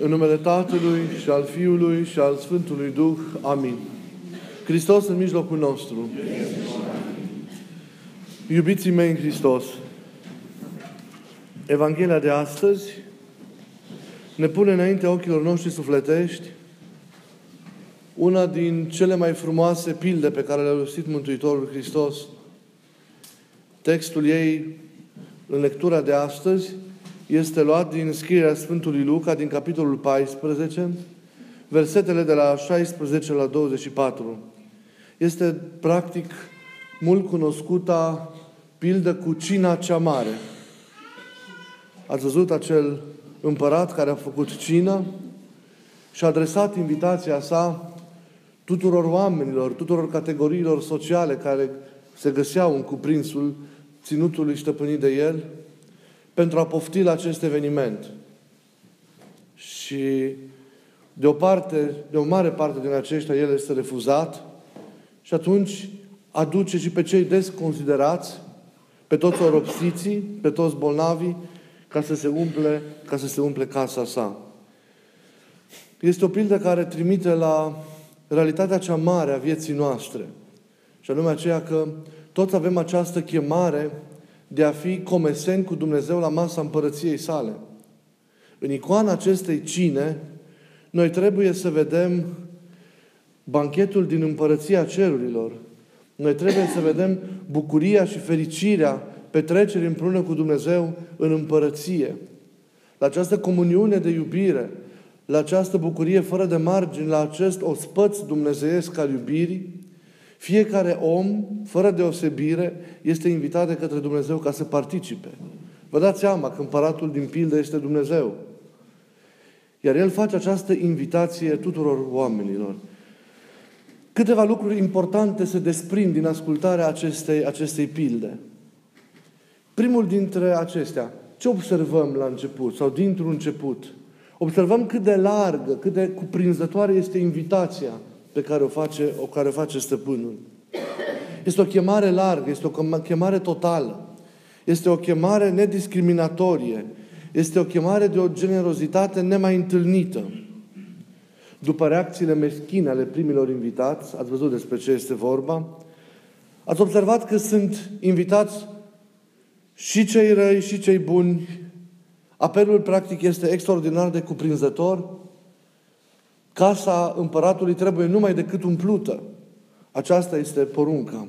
În numele Tatălui și al Fiului și al Sfântului Duh. Amin. Hristos în mijlocul nostru. Iubiții mei în Hristos, Evanghelia de astăzi ne pune înainte ochilor noștri sufletești una din cele mai frumoase pilde pe care le-a rostit Mântuitorul Hristos. Textul ei, în lectura de astăzi, este luat din scrierea Sfântului Luca, din capitolul 14, versetele de la 16 la 24. Este, practic, mult cunoscuta pildă cu cina cea mare. Ați văzut acel împărat care a făcut cină și a adresat invitația sa tuturor oamenilor, tuturor categoriilor sociale care se găseau în cuprinsul ținutului stăpânit de el, pentru a pofti la acest eveniment. Și de o parte, de o mare parte din aceștia, el este refuzat și atunci aduce și pe cei desconsiderați, pe toți oropsiții, pe toți bolnavii, ca să se umple, ca să se umple casa sa. Este o pildă care trimite la realitatea cea mare a vieții noastre. Și anume aceea că toți avem această chemare de a fi comeseni cu Dumnezeu la masa împărăției sale. În icoana acestei cine, noi trebuie să vedem banchetul din împărăția cerurilor. Noi trebuie să vedem bucuria și fericirea petreceri împreună cu Dumnezeu în împărăție. La această comuniune de iubire, la această bucurie fără de margini, la acest ospăț dumnezeiesc al iubirii, fiecare om, fără deosebire, este invitat de către Dumnezeu ca să participe. Vă dați seama că împăratul din pildă este Dumnezeu. Iar El face această invitație tuturor oamenilor. Câteva lucruri importante se desprind din ascultarea acestei, acestei pilde. Primul dintre acestea, ce observăm la început sau dintr-un început? Observăm cât de largă, cât de cuprinzătoare este invitația pe care o face, o care o face stăpânul. Este o chemare largă, este o chemare totală. Este o chemare nediscriminatorie. Este o chemare de o generozitate nemai întâlnită. După reacțiile meschine ale primilor invitați, ați văzut despre ce este vorba, ați observat că sunt invitați și cei răi și cei buni. Apelul practic este extraordinar de cuprinzător Casa împăratului trebuie numai decât umplută. Aceasta este porunca.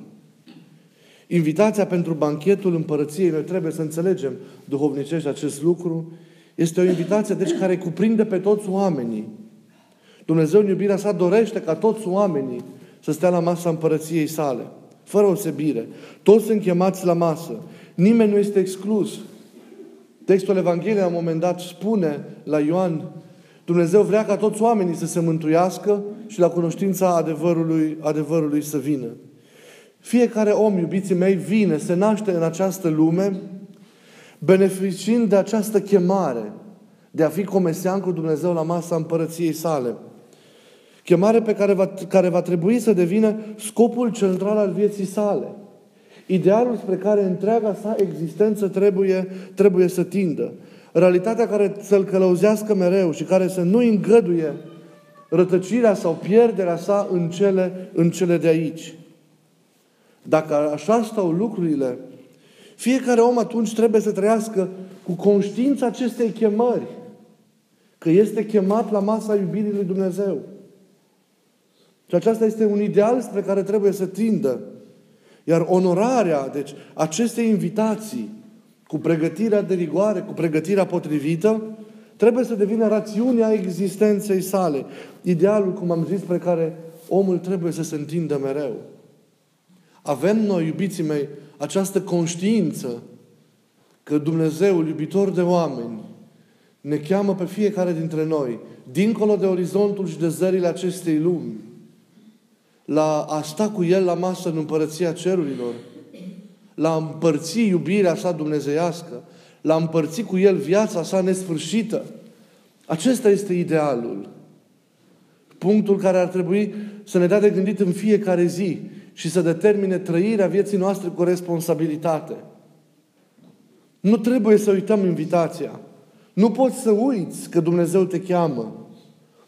Invitația pentru banchetul împărăției, noi trebuie să înțelegem duhovnicești acest lucru, este o invitație, deci, care cuprinde pe toți oamenii. Dumnezeu, în iubirea sa, dorește ca toți oamenii să stea la masa împărăției sale, fără osebire. Toți sunt chemați la masă. Nimeni nu este exclus. Textul Evangheliei, la un moment dat, spune la Ioan Dumnezeu vrea ca toți oamenii să se mântuiască și la cunoștința adevărului, adevărului să vină. Fiecare om, iubiții mei, vine, se naște în această lume, beneficiind de această chemare de a fi comesean cu Dumnezeu la masa împărăției sale. Chemare pe care va, care va trebui să devină scopul central al vieții sale. Idealul spre care întreaga sa existență trebuie, trebuie să tindă realitatea care să-l călăuzească mereu și care să nu îngăduie rătăcirea sau pierderea sa în cele, în cele de aici. Dacă așa stau lucrurile, fiecare om atunci trebuie să trăiască cu conștiința acestei chemări. Că este chemat la masa iubirii lui Dumnezeu. Și aceasta este un ideal spre care trebuie să tindă. Iar onorarea, deci, acestei invitații, cu pregătirea de rigoare, cu pregătirea potrivită, trebuie să devină rațiunea existenței sale. Idealul, cum am zis, pe care omul trebuie să se întindă mereu. Avem noi, iubiții mei, această conștiință că Dumnezeul, iubitor de oameni, ne cheamă pe fiecare dintre noi, dincolo de orizontul și de zările acestei lumi, la a sta cu El la masă în împărăția cerurilor, la împărți iubirea sa dumnezeiască, la împărți cu El viața sa nesfârșită. Acesta este idealul. Punctul care ar trebui să ne dea de gândit în fiecare zi și să determine trăirea vieții noastre cu responsabilitate. Nu trebuie să uităm invitația. Nu poți să uiți că Dumnezeu te cheamă.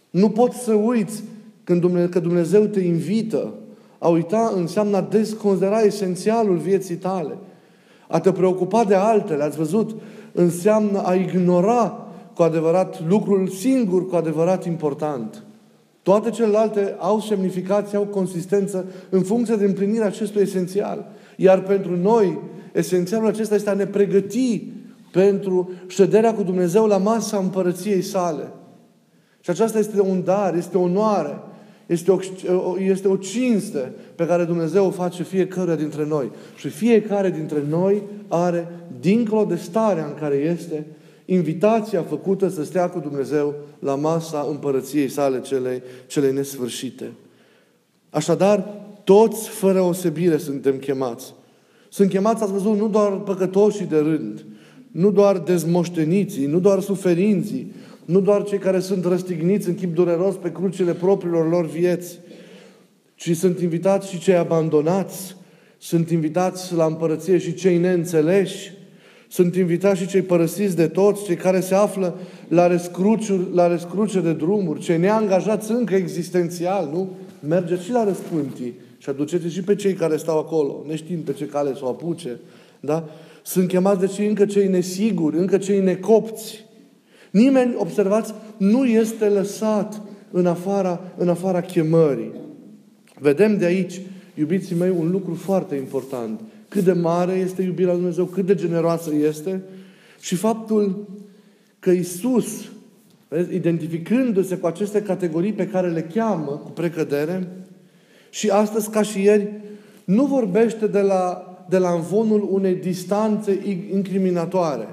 Nu poți să uiți că Dumnezeu te invită. A uita înseamnă a desconsidera esențialul vieții tale. A te preocupa de altele, ați văzut, înseamnă a ignora cu adevărat lucrul singur cu adevărat important. Toate celelalte au semnificație, au consistență în funcție de împlinirea acestui esențial. Iar pentru noi, esențialul acesta este a ne pregăti pentru șederea cu Dumnezeu la masa împărăției sale. Și aceasta este un dar, este o onoare, este o, este o cinste pe care Dumnezeu o face fiecare dintre noi. Și fiecare dintre noi are, dincolo de starea în care este, invitația făcută să stea cu Dumnezeu la masa împărăției sale celei, celei nesfârșite. Așadar, toți, fără osebire, suntem chemați. Sunt chemați, ați văzut, nu doar păcătoșii de rând, nu doar dezmoșteniții, nu doar suferinții, nu doar cei care sunt răstigniți în chip dureros pe crucile propriilor lor vieți, ci sunt invitați și cei abandonați, sunt invitați la împărăție și cei neînțeleși, sunt invitați și cei părăsiți de toți, cei care se află la, la răscruce de drumuri, cei neangajați încă existențial, nu? Mergeți și la răspântii și aduceți și pe cei care stau acolo, neștiind pe ce cale să o apuce. Da? Sunt chemați de cei încă cei nesiguri, încă cei necopți. Nimeni, observați, nu este lăsat în afara, în afara chemării. Vedem de aici, iubiții mei, un lucru foarte important cât de mare este iubirea lui Dumnezeu, cât de generoasă este și faptul că Isus, identificându-se cu aceste categorii pe care le cheamă cu precădere, și astăzi, ca și ieri, nu vorbește de la, de la învonul unei distanțe incriminatoare,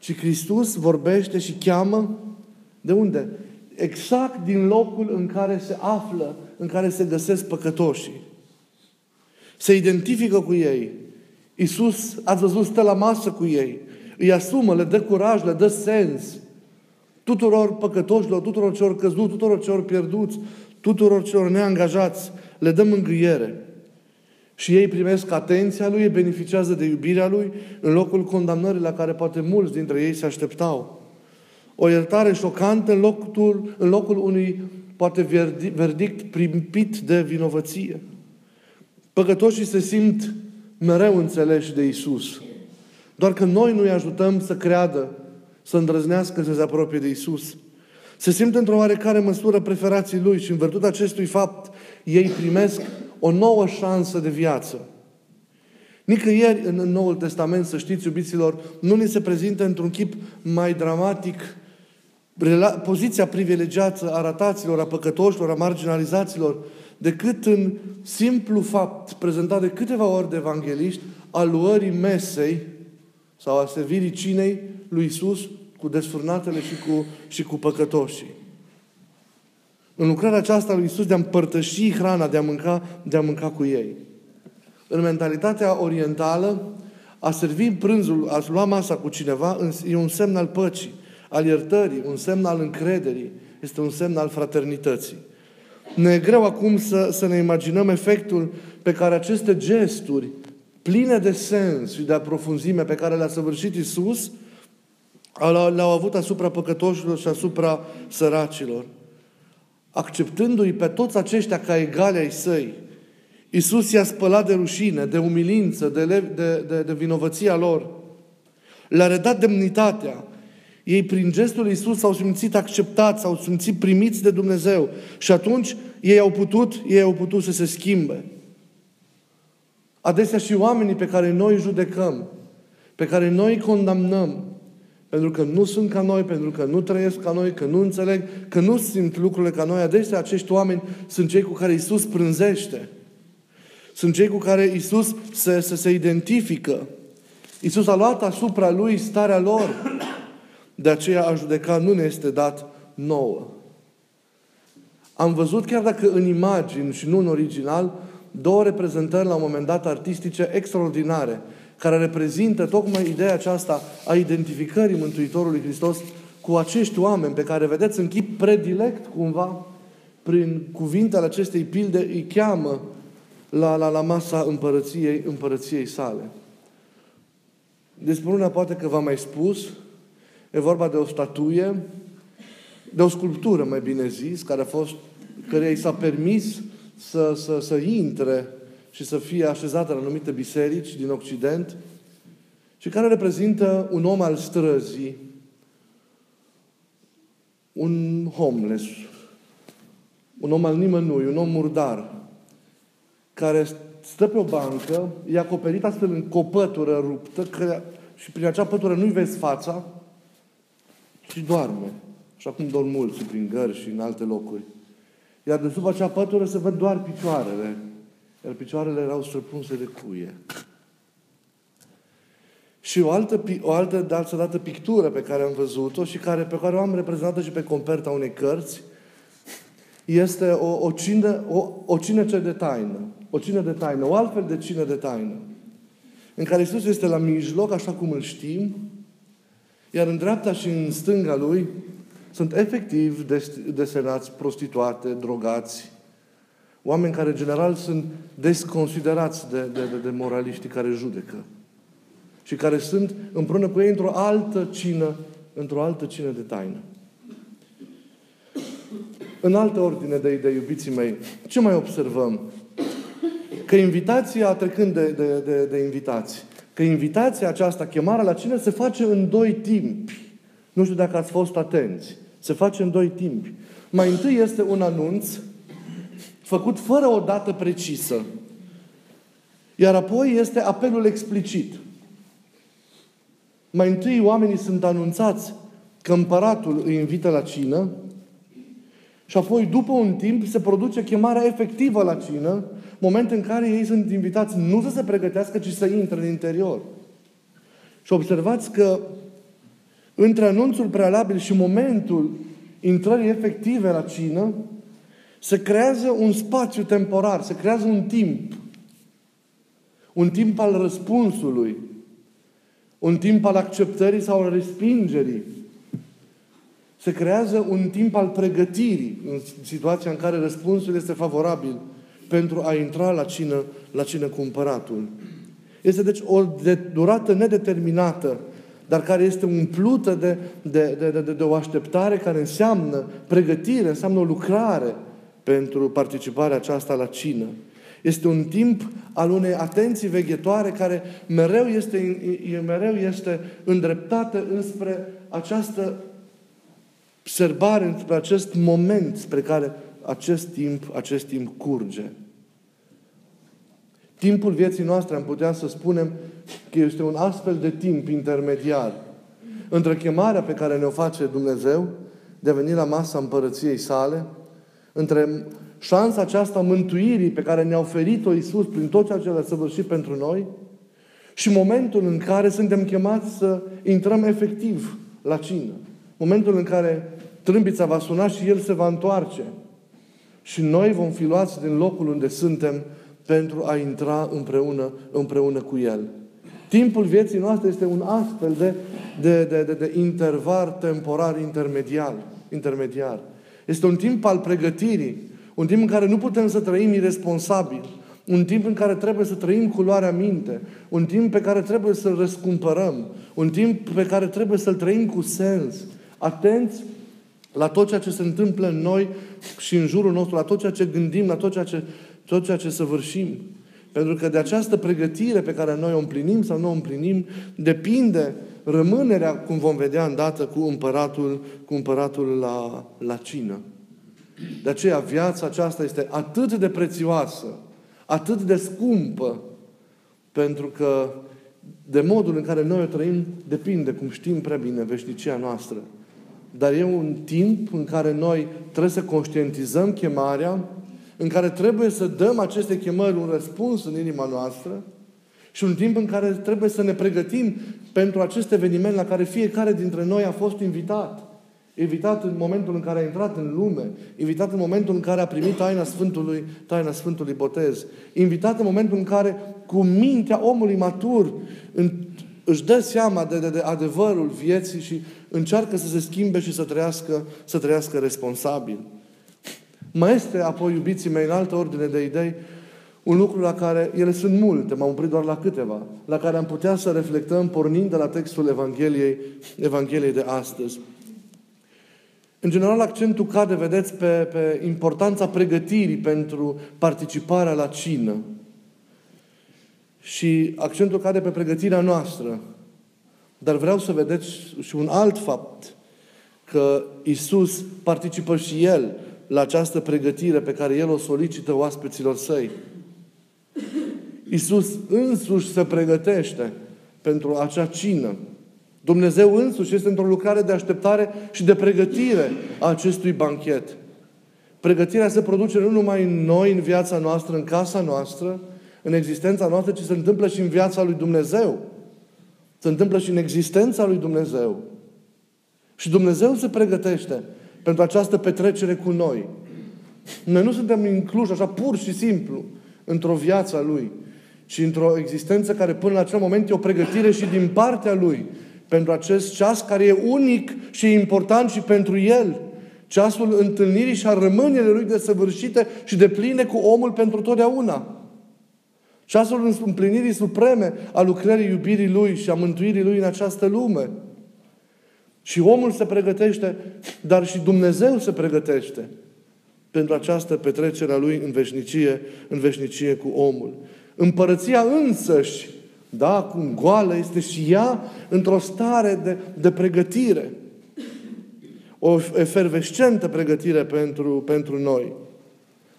ci Hristos vorbește și cheamă de unde? Exact din locul în care se află, în care se găsesc păcătoșii se identifică cu ei. Iisus, ați văzut, stă la masă cu ei. Îi asumă, le dă curaj, le dă sens. Tuturor păcătoșilor, tuturor celor căzut, tuturor celor pierduți, tuturor celor neangajați, le dă mângâiere. Și ei primesc atenția Lui, beneficiază de iubirea Lui, în locul condamnării la care poate mulți dintre ei se așteptau. O iertare șocantă în locul, în locul unui, poate, verdict primpit de vinovăție. Păcătoșii se simt mereu înțeleși de Isus. Doar că noi nu-i ajutăm să creadă, să îndrăznească să se apropie de Isus. Se simt într-o oarecare măsură preferații Lui și în virtutea acestui fapt ei primesc o nouă șansă de viață. Nicăieri în Noul Testament, să știți, iubiților, nu ni se prezintă într-un chip mai dramatic poziția privilegiată a rataților, a păcătoșilor, a marginalizaților, decât în simplu fapt prezentat de câteva ori de evangeliști al luării mesei sau a servirii cinei lui Isus cu desfurnatele și cu, și cu păcătoșii. În lucrarea aceasta lui Isus de a împărtăși hrana, de a mânca, de a mânca cu ei. În mentalitatea orientală, a servi prânzul, a lua masa cu cineva, e un semn al păcii, al iertării, un semn al încrederii, este un semn al fraternității. Ne e greu acum să, să ne imaginăm efectul pe care aceste gesturi pline de sens și de aprofunzime pe care le-a săvârșit Isus le-au avut asupra păcătoșilor și asupra săracilor. Acceptându-i pe toți aceștia ca egali ai săi, Isus i-a spălat de rușine, de umilință, de, de, de, de vinovăția lor. Le-a redat demnitatea, ei, prin gestul lui Iisus, s-au simțit acceptați, s-au simțit primiți de Dumnezeu. Și atunci, ei au putut, ei au putut să se schimbe. Adesea și oamenii pe care noi judecăm, pe care noi condamnăm, pentru că nu sunt ca noi, pentru că nu trăiesc ca noi, că nu înțeleg, că nu simt lucrurile ca noi, adesea acești oameni sunt cei cu care Isus prânzește. Sunt cei cu care Isus se, se, se identifică. Isus a luat asupra lui starea lor. De aceea a judeca nu ne este dat nouă. Am văzut, chiar dacă în imagini și nu în original, două reprezentări la un moment dat artistice extraordinare, care reprezintă tocmai ideea aceasta a identificării Mântuitorului Hristos cu acești oameni pe care, vedeți, în chip predilect, cumva, prin cuvintele acestei pilde, îi cheamă la, la, la masa împărăției, împărăției sale. Despre una poate că v-am mai spus, E vorba de o statuie, de o sculptură, mai bine zis, care a fost, care i s-a permis să, să, să intre și să fie așezată la anumite biserici din Occident și care reprezintă un om al străzii, un homeless, un om al nimănui, un om murdar, care stă pe o bancă, e acoperit astfel în copătură ruptă că, și prin acea pătură nu-i vezi fața și doarme. Așa cum dorm mulți prin gări și în alte locuri. Iar de sub acea pătură se văd doar picioarele. Iar picioarele erau străpunse de cuie. Și o altă, o altă, de altă dată, pictură pe care am văzut-o și care, pe care o am reprezentată și pe comperta unei cărți, este o, o, cină, o, o cină ce de taină. O cină de taină, o altfel de cină de taină. În care Iisus este la mijloc, așa cum îl știm, iar în dreapta și în stânga lui sunt efectiv desenați prostituate, drogați, oameni care în general sunt desconsiderați de, de, de, de moraliștii care judecă și care sunt împreună cu ei într-o altă cină, într-o altă cină de taină. În altă ordine de idei, iubiții mei, ce mai observăm? Că invitația, trecând de, de, de, de invitații, că invitația aceasta, chemarea la cină, se face în doi timpi. Nu știu dacă ați fost atenți. Se face în doi timpi. Mai întâi este un anunț făcut fără o dată precisă. Iar apoi este apelul explicit. Mai întâi oamenii sunt anunțați că împăratul îi invită la cină și apoi, după un timp, se produce chemarea efectivă la cină, moment în care ei sunt invitați nu să se pregătească, ci să intre în interior. Și observați că între anunțul prealabil și momentul intrării efective la cină, se creează un spațiu temporar, se creează un timp. Un timp al răspunsului. Un timp al acceptării sau al respingerii. Se creează un timp al pregătirii în situația în care răspunsul este favorabil pentru a intra la cină, la cină cu împăratul. Este deci o de durată nedeterminată, dar care este umplută de, de, de, de, de o așteptare care înseamnă pregătire, înseamnă o lucrare pentru participarea aceasta la cină. Este un timp al unei atenții veghetoare care mereu este, mereu este îndreptată înspre această observare, înspre acest moment spre care acest timp, acest timp curge. Timpul vieții noastre, am putea să spunem că este un astfel de timp intermediar între chemarea pe care ne-o face Dumnezeu de a veni la masa împărăției sale, între șansa aceasta mântuirii pe care ne-a oferit-o Iisus prin tot ceea ce a săvârșit pentru noi și momentul în care suntem chemați să intrăm efectiv la cină. Momentul în care trâmbița va suna și El se va întoarce. Și noi vom fi luați din locul unde suntem pentru a intra împreună, împreună cu El. Timpul vieții noastre este un astfel de, de, de, de, de intervar temporar intermediar. intermediar. Este un timp al pregătirii, un timp în care nu putem să trăim irresponsabil, un timp în care trebuie să trăim cu luarea minte, un timp pe care trebuie să-l răscumpărăm, un timp pe care trebuie să-l trăim cu sens. Atenți la tot ceea ce se întâmplă în noi și în jurul nostru, la tot ceea ce gândim, la tot ceea ce, tot ceea ce săvârșim. Pentru că de această pregătire pe care noi o împlinim sau nu o împlinim, depinde rămânerea, cum vom vedea îndată, cu împăratul, cu împăratul la, la cină. De aceea viața aceasta este atât de prețioasă, atât de scumpă, pentru că de modul în care noi o trăim depinde, cum știm prea bine, veșnicia noastră. Dar e un timp în care noi trebuie să conștientizăm chemarea, în care trebuie să dăm aceste chemări un răspuns în inima noastră și un timp în care trebuie să ne pregătim pentru acest eveniment la care fiecare dintre noi a fost invitat. Invitat în momentul în care a intrat în lume, invitat în momentul în care a primit taina Sfântului, taina Sfântului Botez, invitat în momentul în care, cu mintea omului matur, în, își dă seama de, de, de adevărul vieții și încearcă să se schimbe și să trăiască, să trăiască responsabil. Mai este apoi, iubiții mei, în altă ordine de idei, un lucru la care, ele sunt multe, m-am oprit doar la câteva, la care am putea să reflectăm pornind de la textul Evangheliei, Evangheliei de astăzi. În general, accentul cade, vedeți, pe, pe importanța pregătirii pentru participarea la cină. Și accentul cade pe pregătirea noastră. Dar vreau să vedeți și un alt fapt, că Isus participă și El la această pregătire pe care El o solicită oaspeților săi. Isus însuși se pregătește pentru acea cină. Dumnezeu însuși este într-o lucrare de așteptare și de pregătire a acestui banchet. Pregătirea se produce nu numai în noi, în viața noastră, în casa noastră, în existența noastră, ci se întâmplă și în viața lui Dumnezeu. Se întâmplă și în existența lui Dumnezeu. Și Dumnezeu se pregătește pentru această petrecere cu noi. Noi nu suntem incluși așa pur și simplu într-o viață a Lui, ci într-o existență care până la acel moment e o pregătire și din partea Lui pentru acest ceas care e unic și important și pentru El. Ceasul întâlnirii și a rămânerii Lui desăvârșite și de pline cu omul pentru totdeauna. Ceasul împlinirii supreme a lucrării iubirii Lui și a mântuirii Lui în această lume. Și omul se pregătește, dar și Dumnezeu se pregătește pentru această petrecere a Lui în veșnicie, în veșnicie cu omul. Împărăția însăși, da, cum goală, este și ea într-o stare de, de pregătire. O efervescentă pregătire pentru, pentru noi.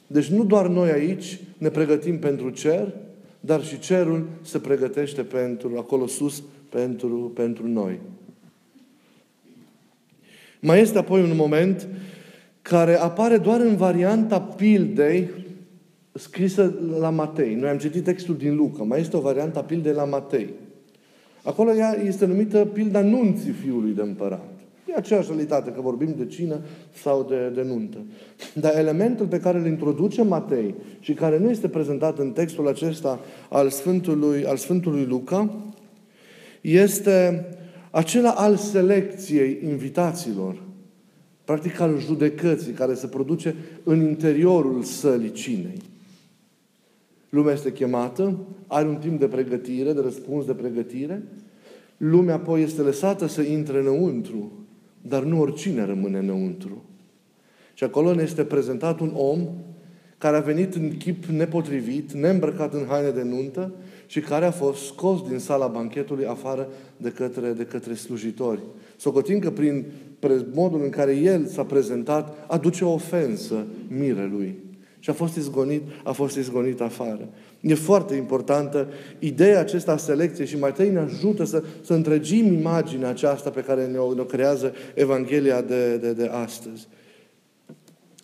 Deci nu doar noi aici ne pregătim pentru cer, dar și cerul se pregătește pentru, acolo sus, pentru, pentru noi. Mai este apoi un moment care apare doar în varianta pildei scrisă la Matei. Noi am citit textul din Luca, mai este o variantă a pildei la Matei. Acolo ea este numită pilda nunții fiului de împărat. E aceeași realitate, că vorbim de cină sau de, de nuntă. Dar elementul pe care îl introduce Matei și care nu este prezentat în textul acesta al Sfântului, al Sfântului Luca, este acela al selecției invitaților, practic al judecății care se produce în interiorul sălii cinei. Lumea este chemată, are un timp de pregătire, de răspuns de pregătire, lumea apoi este lăsată să intre înăuntru, dar nu oricine rămâne înăuntru. Și acolo ne este prezentat un om care a venit în chip nepotrivit, neîmbrăcat în haine de nuntă și care a fost scos din sala banchetului afară de către, de către slujitori. Socotim că prin modul în care el s-a prezentat, aduce o ofensă mirelui. Și a fost izgonit, a fost izgonit afară. E foarte importantă ideea acesta a selecției și mai tăi ne ajută să, să întregim imaginea aceasta pe care ne-o, ne creează Evanghelia de, de, de astăzi.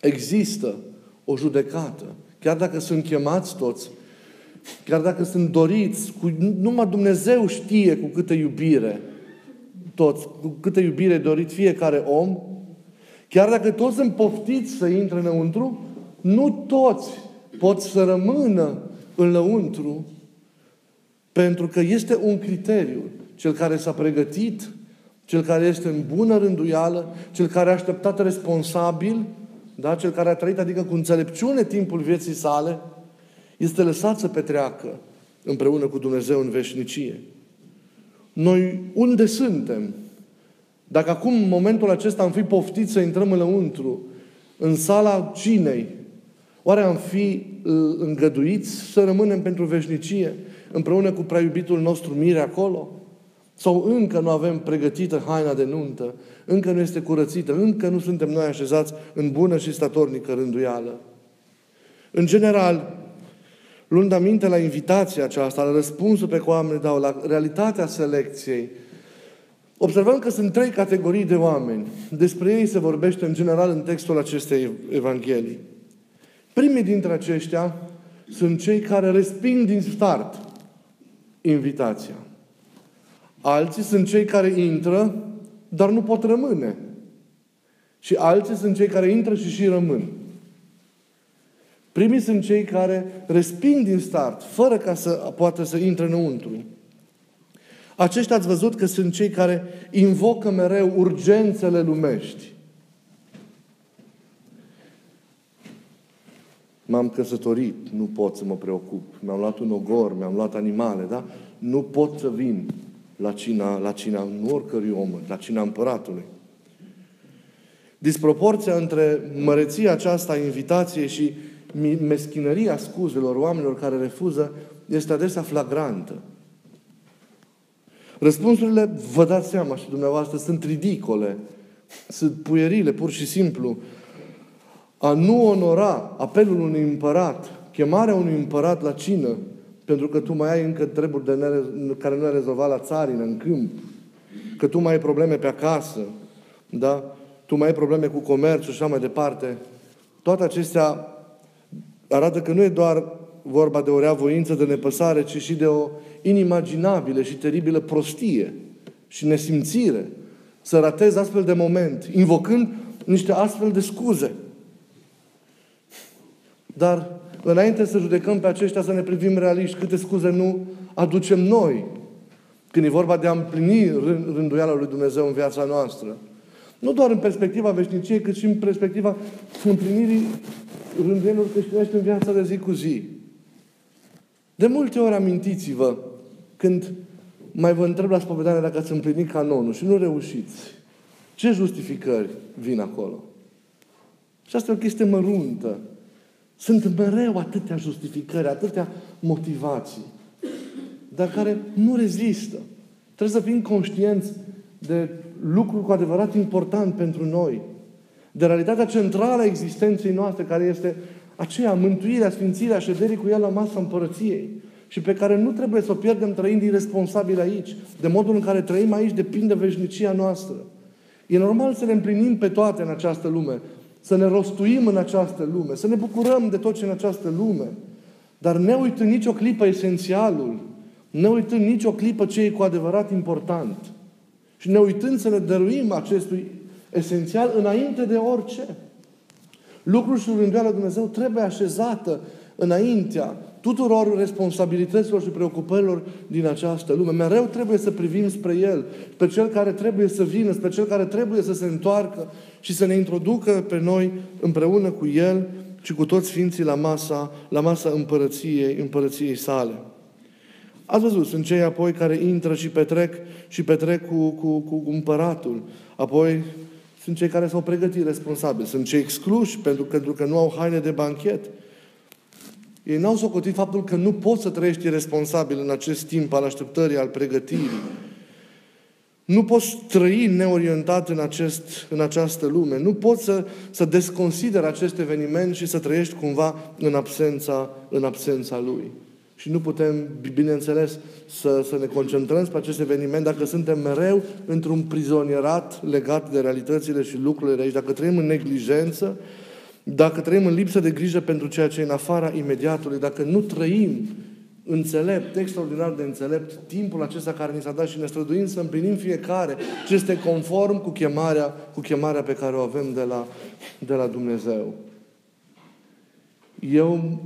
Există o judecată. Chiar dacă sunt chemați toți, chiar dacă sunt doriți, cu, numai Dumnezeu știe cu câtă iubire toți, cu câtă iubire dorit fiecare om, chiar dacă toți sunt poftiți să intre înăuntru, nu toți pot să rămână în lăuntru pentru că este un criteriu. Cel care s-a pregătit, cel care este în bună rânduială, cel care a așteptat responsabil, da? cel care a trăit, adică cu înțelepciune timpul vieții sale, este lăsat să petreacă împreună cu Dumnezeu în veșnicie. Noi unde suntem? Dacă acum, în momentul acesta, am fi poftit să intrăm înăuntru, în sala cinei, oare am fi uh, îngăduiți să rămânem pentru veșnicie împreună cu prea iubitul nostru mire acolo? Sau încă nu avem pregătită haina de nuntă, încă nu este curățită, încă nu suntem noi așezați în bună și statornică rânduială. În general, luând aminte la invitația aceasta, la răspunsul pe care oamenii dau, la realitatea selecției, observăm că sunt trei categorii de oameni. Despre ei se vorbește în general în textul acestei Evanghelii. Primii dintre aceștia sunt cei care resping din start invitația. Alții sunt cei care intră, dar nu pot rămâne. Și alții sunt cei care intră și și rămân. Primiți sunt cei care resping din start, fără ca să poată să intre înăuntru. Aceștia ați văzut că sunt cei care invocă mereu urgențele lumești. M-am căsătorit, nu pot să mă preocup. Mi-am luat un ogor, mi-am luat animale, da? Nu pot să vin la cina, la cina nu oricărui om, la cina împăratului. Disproporția între măreția aceasta a invitației și meschinăria scuzelor oamenilor care refuză este adesea flagrantă. Răspunsurile, vă dați seama și dumneavoastră, sunt ridicole, sunt puierile, pur și simplu. A nu onora apelul unui împărat, chemarea unui împărat la cină, pentru că tu mai ai încă treburi de nere- care nu ai rezolvat la țarină, în câmp, că tu mai ai probleme pe acasă, da? tu mai ai probleme cu comerțul și așa mai departe. Toate acestea arată că nu e doar vorba de o rea voință, de nepăsare, ci și de o inimaginabilă și teribilă prostie și nesimțire să ratezi astfel de moment, invocând niște astfel de scuze. Dar înainte să judecăm pe aceștia, să ne privim realiști câte scuze nu aducem noi când e vorba de a împlini rânduiala lui Dumnezeu în viața noastră. Nu doar în perspectiva veșniciei, cât și în perspectiva împlinirii rânduielor creștinești în viața de zi cu zi. De multe ori amintiți-vă când mai vă întreb la spovedanie dacă ați împlinit canonul și nu reușiți. Ce justificări vin acolo? Și asta e o chestie măruntă. Sunt mereu atâtea justificări, atâtea motivații, dar care nu rezistă. Trebuie să fim conștienți de lucrul cu adevărat important pentru noi, de realitatea centrală a existenței noastre, care este aceea, mântuirea, sfințirea, șederii cu El la masa împărăției și pe care nu trebuie să o pierdem trăind irresponsabil aici. De modul în care trăim aici depinde veșnicia noastră. E normal să le împlinim pe toate în această lume, să ne rostuim în această lume, să ne bucurăm de tot ce în această lume, dar ne uitând nicio clipă esențialul, ne uitând nicio clipă ce e cu adevărat important. Și ne uitând să ne dăruim acestui esențial înainte de orice. Lucrul și rânduiala Dumnezeu trebuie așezată înaintea tuturor responsabilităților și preocupărilor din această lume. Mereu trebuie să privim spre El, pe Cel care trebuie să vină, spre Cel care trebuie să se întoarcă și să ne introducă pe noi împreună cu El și cu toți Sfinții la masa, la masa împărăției, împărăției sale. Ați văzut, sunt cei apoi care intră și petrec și petrec cu, cu, cu împăratul. Apoi sunt cei care s-au pregătit responsabil. Sunt cei excluși pentru că, pentru că nu au haine de banchet. Ei n-au socotit faptul că nu poți să trăiești responsabil în acest timp al așteptării, al pregătirii. Nu poți trăi neorientat în, acest, în această lume. Nu poți să, să desconsideri acest eveniment și să trăiești cumva în absența, în absența lui. Și nu putem, bineînțeles, să, să ne concentrăm pe acest eveniment dacă suntem mereu într-un prizonierat legat de realitățile și lucrurile de aici. Dacă trăim în neglijență, dacă trăim în lipsă de grijă pentru ceea ce e în afara imediatului, dacă nu trăim înțelept, extraordinar de înțelept, timpul acesta care ni s-a dat și ne străduim să împlinim fiecare ce este conform cu chemarea, cu chemarea pe care o avem de la, de la Dumnezeu. Eu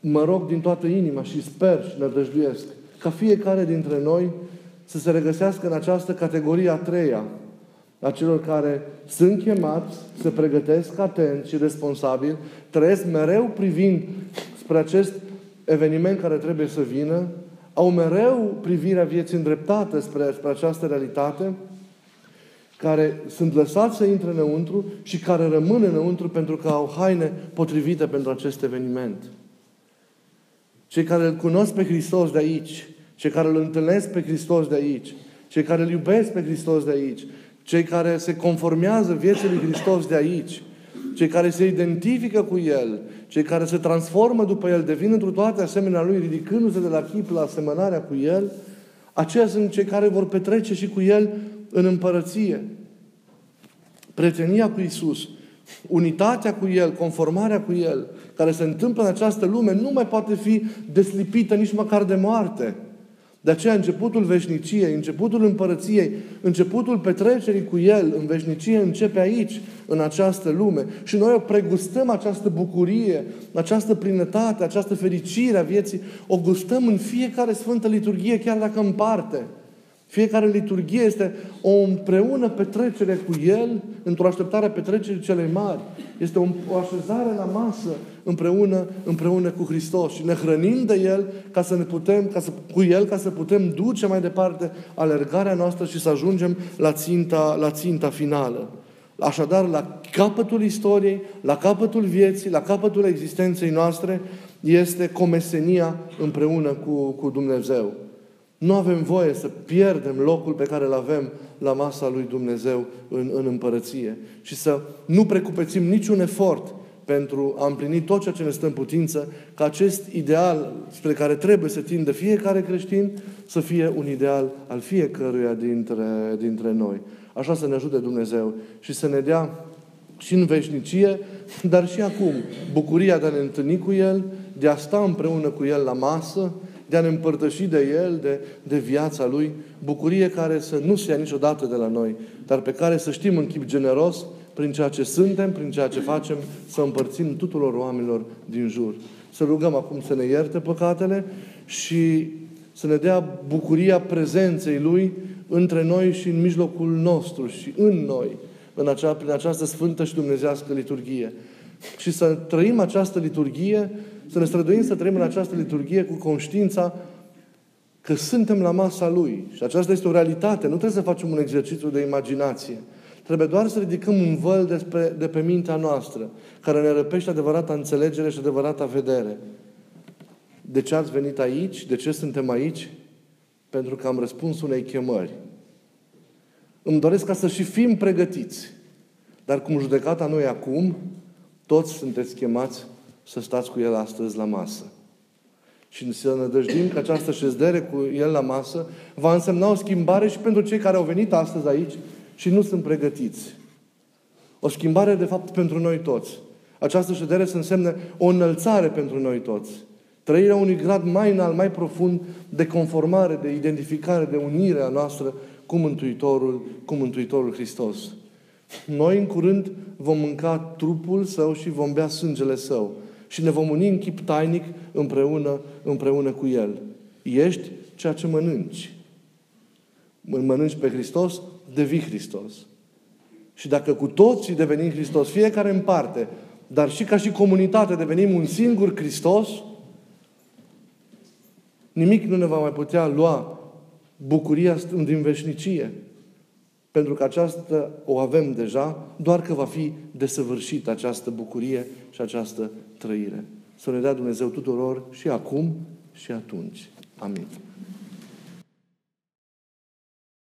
mă rog din toată inima și sper și nădăjduiesc ca fiecare dintre noi să se regăsească în această categorie a treia, a celor care sunt chemați, se pregătesc atent și responsabil, trăiesc mereu privind spre acest eveniment care trebuie să vină, au mereu privirea vieții îndreptată spre, spre această realitate, care sunt lăsați să intre înăuntru și care rămân înăuntru pentru că au haine potrivite pentru acest eveniment. Cei care îl cunosc pe Hristos de aici, cei care îl întâlnesc pe Hristos de aici, cei care îl iubesc pe Hristos de aici, cei care se conformează vieții lui Hristos de aici, cei care se identifică cu El, cei care se transformă după El, devin într toate asemenea Lui, ridicându-se de la chip la asemănarea cu El, aceia sunt cei care vor petrece și cu El în împărăție. Prietenia cu Isus, unitatea cu El, conformarea cu El, care se întâmplă în această lume, nu mai poate fi deslipită nici măcar de moarte. De aceea începutul veșniciei, începutul împărăției, începutul petrecerii cu El în veșnicie începe aici, în această lume. Și noi o pregustăm această bucurie, această plinătate, această fericire a vieții, o gustăm în fiecare Sfântă Liturghie, chiar dacă în parte. Fiecare liturghie este o împreună petrecere cu El, într-o așteptare a petrecerii cele mari. Este o, o așezare la masă împreună, împreună cu Hristos și ne hrănim de El ca să ne putem, ca să, cu El ca să putem duce mai departe alergarea noastră și să ajungem la ținta, la ținta finală. Așadar, la capătul istoriei, la capătul vieții, la capătul existenței noastre, este comesenia împreună cu, cu Dumnezeu. Nu avem voie să pierdem locul pe care îl avem la masa lui Dumnezeu în, în împărăție și să nu precupețim niciun efort pentru a împlini tot ceea ce ne stă în putință, ca acest ideal spre care trebuie să tindă fiecare creștin să fie un ideal al fiecăruia dintre, dintre noi. Așa să ne ajute Dumnezeu și să ne dea și în veșnicie, dar și acum, bucuria de a ne întâlni cu El, de a sta împreună cu El la masă, de a ne împărtăși de El, de, de viața Lui, bucurie care să nu se ia niciodată de la noi, dar pe care să știm în chip generos, prin ceea ce suntem, prin ceea ce facem, să împărțim tuturor oamenilor din jur. Să rugăm acum să ne ierte păcatele și să ne dea bucuria prezenței Lui între noi și în mijlocul nostru și în noi, în acea, prin această sfântă și dumnezească liturghie. Și să trăim această liturghie, să ne străduim să trăim în această liturghie cu conștiința că suntem la masa Lui. Și aceasta este o realitate. Nu trebuie să facem un exercițiu de imaginație. Trebuie doar să ridicăm un văl despre, de pe mintea noastră, care ne răpește adevărata înțelegere și adevărata vedere. De ce ați venit aici? De ce suntem aici? Pentru că am răspuns unei chemări. Îmi doresc ca să și fim pregătiți. Dar cum judecata noi acum, toți sunteți chemați să stați cu El astăzi la masă. Și să ne dăjdim că această șezdere cu El la masă va însemna o schimbare și pentru cei care au venit astăzi aici și nu sunt pregătiți. O schimbare, de fapt, pentru noi toți. Această ședere să însemne o înălțare pentru noi toți. Trăirea unui grad mai înalt, mai profund de conformare, de identificare, de unire a noastră cu Mântuitorul, cu Mântuitorul Hristos. Noi în curând vom mânca trupul Său și vom bea sângele Său. Și ne vom uni în chip tainic împreună, împreună cu El. Ești ceea ce mănânci. Îl mănânci pe Hristos, devii Hristos. Și dacă cu toții devenim Hristos, fiecare în parte, dar și ca și comunitate devenim un singur Hristos, nimic nu ne va mai putea lua bucuria din veșnicie. Pentru că aceasta o avem deja, doar că va fi desăvârșită această bucurie și această trăire. Să ne dea Dumnezeu tuturor și acum și atunci. Amin.